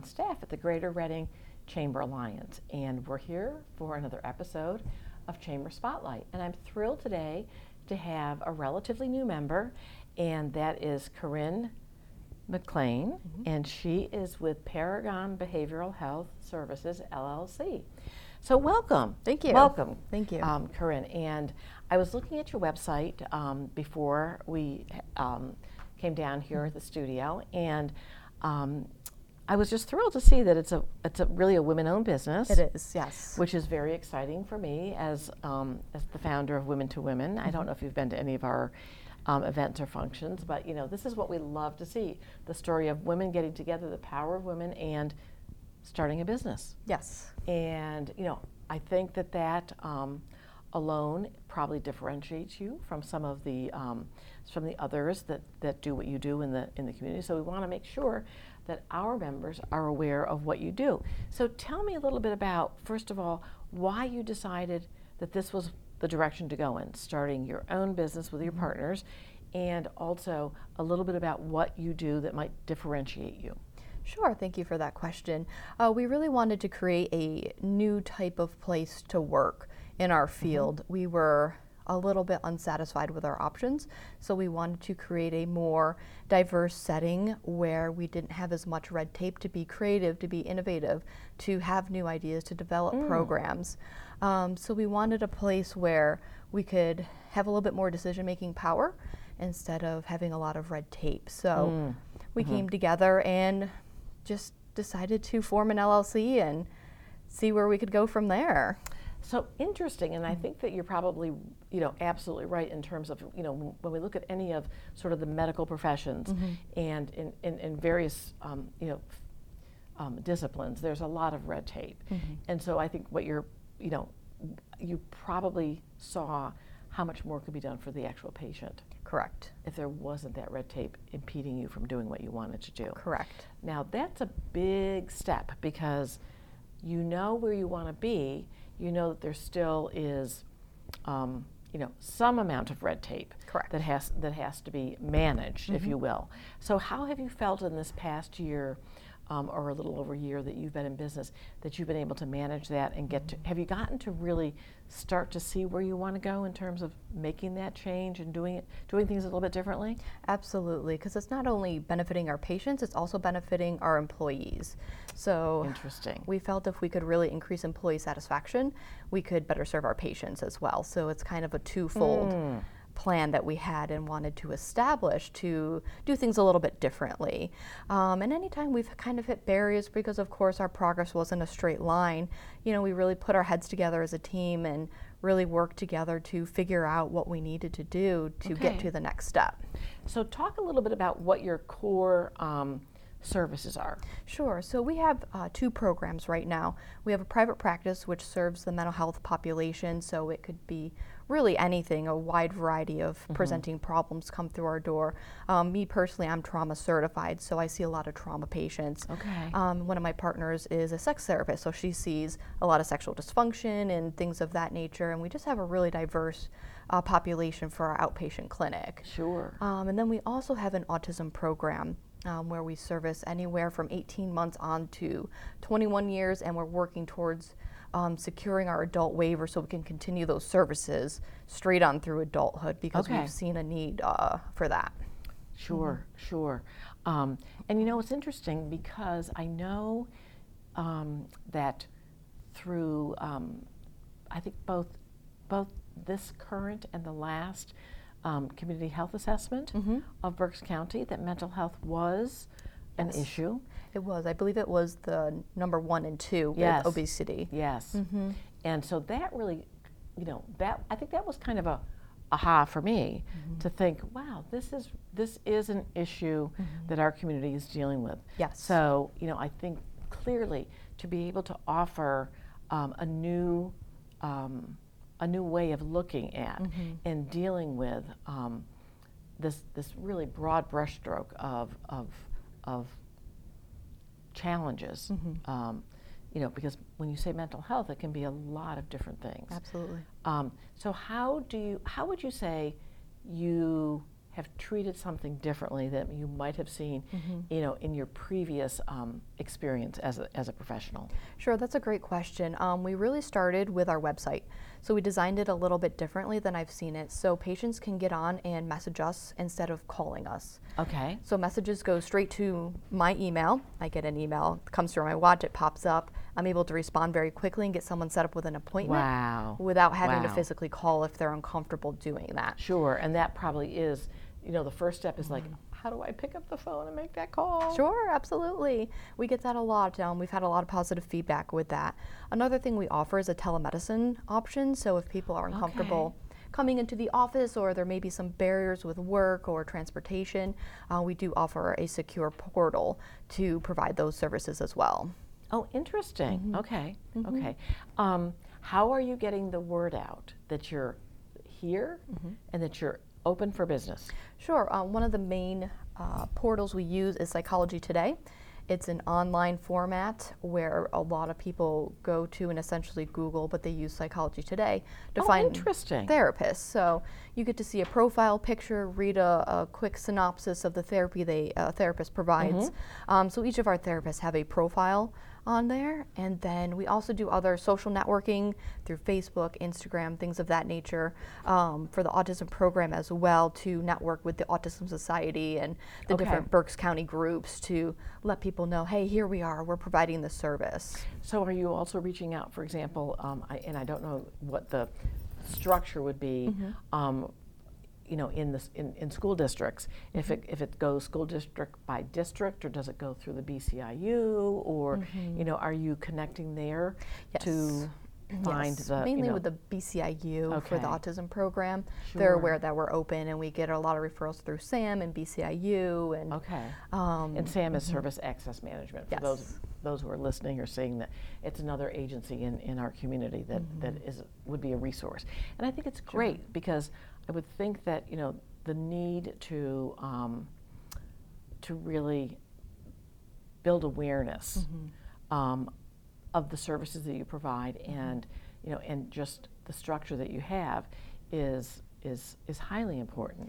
on staff at the Greater Reading Chamber Alliance, and we're here for another episode of Chamber Spotlight. And I'm thrilled today to have a relatively new member, and that is Corinne McLean, mm-hmm. and she is with Paragon Behavioral Health Services LLC. So, welcome. Thank you. Welcome. Thank you. Um, Corinne. And I was looking at your website um, before we um, came down here at the studio, and um, I was just thrilled to see that it's a it's a really a women-owned business. It is, yes. Which is very exciting for me as um, as the founder of Women to Women. Mm-hmm. I don't mm-hmm. know if you've been to any of our um, events or functions, but you know this is what we love to see: the story of women getting together, the power of women, and starting a business. Yes. And you know, I think that that um, alone probably differentiates you from some of the um, from the others that, that do what you do in the in the community. So we want to make sure that our members are aware of what you do. So tell me a little bit about first of all why you decided that this was the direction to go in, starting your own business with your mm-hmm. partners, and also a little bit about what you do that might differentiate you. Sure, thank you for that question. Uh, we really wanted to create a new type of place to work in our mm-hmm. field. Mm-hmm. We were a little bit unsatisfied with our options, so we wanted to create a more diverse setting where we didn't have as much red tape to be creative, to be innovative, to have new ideas, to develop mm. programs. Um, so we wanted a place where we could have a little bit more decision making power instead of having a lot of red tape. So mm. we mm-hmm. came together and just decided to form an LLC and see where we could go from there. So interesting, and I mm-hmm. think that you're probably, you know, absolutely right in terms of, you know, when we look at any of sort of the medical professions mm-hmm. and in, in, in various, um, you know, um, disciplines, there's a lot of red tape. Mm-hmm. And so I think what you're, you know, you probably saw how much more could be done for the actual patient. Correct. If there wasn't that red tape impeding you from doing what you wanted to do. Correct. Now that's a big step because you know where you want to be you know that there still is, um, you know, some amount of red tape Correct. that has that has to be managed, mm-hmm. if you will. So, how have you felt in this past year? Um, or a little over a year that you've been in business, that you've been able to manage that and get to, have you gotten to really start to see where you want to go in terms of making that change and doing it, doing things a little bit differently? Absolutely, because it's not only benefiting our patients, it's also benefiting our employees. So interesting. We felt if we could really increase employee satisfaction, we could better serve our patients as well. So it's kind of a twofold. Mm plan that we had and wanted to establish to do things a little bit differently. Um, and anytime we've kind of hit barriers, because of course our progress wasn't a straight line, you know, we really put our heads together as a team and really worked together to figure out what we needed to do to okay. get to the next step. So, talk a little bit about what your core um, services are. Sure. So we have uh, two programs right now. We have a private practice which serves the mental health population, so it could be really anything, a wide variety of mm-hmm. presenting problems come through our door. Um, me personally, I'm trauma certified, so I see a lot of trauma patients. Okay. Um, one of my partners is a sex therapist, so she sees a lot of sexual dysfunction and things of that nature, and we just have a really diverse uh, population for our outpatient clinic. Sure. Um, and then we also have an autism program um, where we service anywhere from 18 months on to 21 years, and we're working towards um, securing our adult waiver so we can continue those services straight on through adulthood because okay. we've seen a need uh, for that. Sure, mm-hmm. sure. Um, and you know, it's interesting because I know um, that through, um, I think both both this current and the last um, community health assessment mm-hmm. of Berks County that mental health was yes. an issue. It was. I believe it was the number one and two yes. with obesity. Yes. Mm-hmm. And so that really, you know, that I think that was kind of a aha for me mm-hmm. to think, wow, this is this is an issue mm-hmm. that our community is dealing with. Yes. So you know, I think clearly to be able to offer um, a new um, a new way of looking at mm-hmm. and dealing with um, this this really broad brushstroke of of of challenges. Mm-hmm. Um, you know, because when you say mental health, it can be a lot of different things. Absolutely. Um, so how do you? How would you say you have treated something differently that you might have seen, you know, in your previous um, experience as a, as a professional? Sure, that's a great question. Um, we really started with our website. So we designed it a little bit differently than I've seen it. So patients can get on and message us instead of calling us. Okay. So messages go straight to my email. I get an email, it comes through my watch, it pops up. I'm able to respond very quickly and get someone set up with an appointment Wow. without having to physically call if they're uncomfortable doing that. Sure, and that probably is, you know, the first step is like, how do I pick up the phone and make that call? Sure, absolutely. We get that a lot. Um, we've had a lot of positive feedback with that. Another thing we offer is a telemedicine option. So if people are uncomfortable coming into the office or there may be some barriers with work or transportation, uh, we do offer a secure portal to provide those services as well. Oh, interesting. Mm-hmm. Okay, okay. Um, how are you getting the word out that you're here Mm-hmm. and that you're open for business? Sure. Um, one of the main uh, portals we use is Psychology Today. It's an online format where a lot of people go to and essentially Google, but they use Psychology Today to Oh, find therapists. So you get to see a profile picture, read a, a quick synopsis of the therapy they a therapist provides. Um, so each of our therapists have a profile on there, and then we also do other social networking through Facebook, Instagram, things of that nature um, for the autism program as well to network with the Autism Society and the Okay. different Berks County groups to let people know, hey, here we are, we're providing this service. So are you also reaching out, for example, um, I, and I don't know what the structure would be, Mm-hmm. um, you know, in this in, in school districts, if Mm-hmm. it if it goes school district by district, or does it go through the BCIU, or you know, are you connecting there to Mm-hmm. Find Yes, the you mainly know- with the BCIU for the autism program. They're aware that we're open, and we get a lot of referrals through SAM and BCIU, and Okay. um, And SAM is Service Access Management. For those, Yes. those who are listening or seeing that, it's another agency in, in our community that, that is, would be a resource. And I think it's great because I would think that, you know, the need to, um, to really build awareness um, of the services that you provide and, you know, and just the structure that you have is, is, is highly important.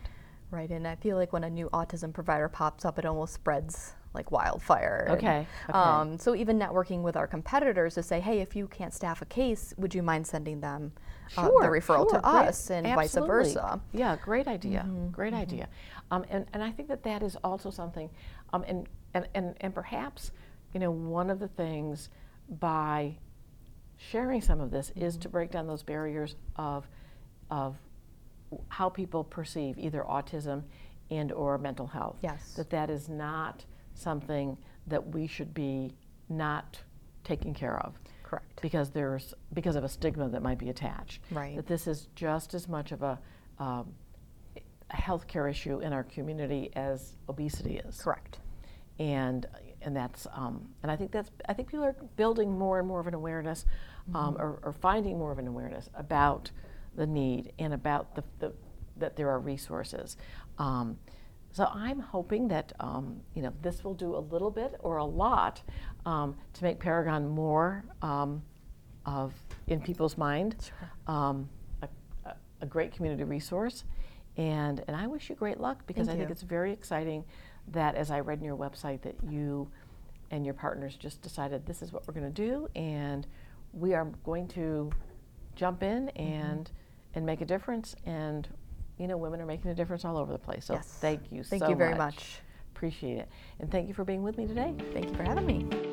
right. And I feel like when a new autism provider pops up, it almost spreads like wildfire. and, Okay, okay. Um, so even networking with our competitors to say, hey, if you can't staff a case, would you mind sending them uh, the referral sure, to great. us, and vice versa. Yeah, great idea. Mm-hmm, Great idea. Um, and, and I think that that is also something, um, and, and, and, and perhaps, you know, one of the things by sharing some of this is Mm-hmm. to break down those barriers of, of how people perceive either autism and or mental health. Yes. That that is not something that we should be not taking care of Correct. because there's because of a stigma that might be attached. Right. That this is just as much of a, um, a healthcare issue in our community as obesity is. Correct. And and that's um, and I think that's I think people are building more and more of an awareness, um, or, or finding more of an awareness about the need and about the, the that there are resources. Um, so I'm hoping that um, you know this will do a little bit or a lot um, to make Paragon more um, of in people's mind, um, a, a, great community resource, and and I wish you great luck because Thank I think it's very exciting that as I read in your website that you and your partners just decided this is what we're going to do and we are going to jump in Mm-hmm. and and make a difference and you know women are making a difference all over the place so Yes. thank you so much. Thank so you very much much. appreciate it and thank you for being with me today Thank you for having me.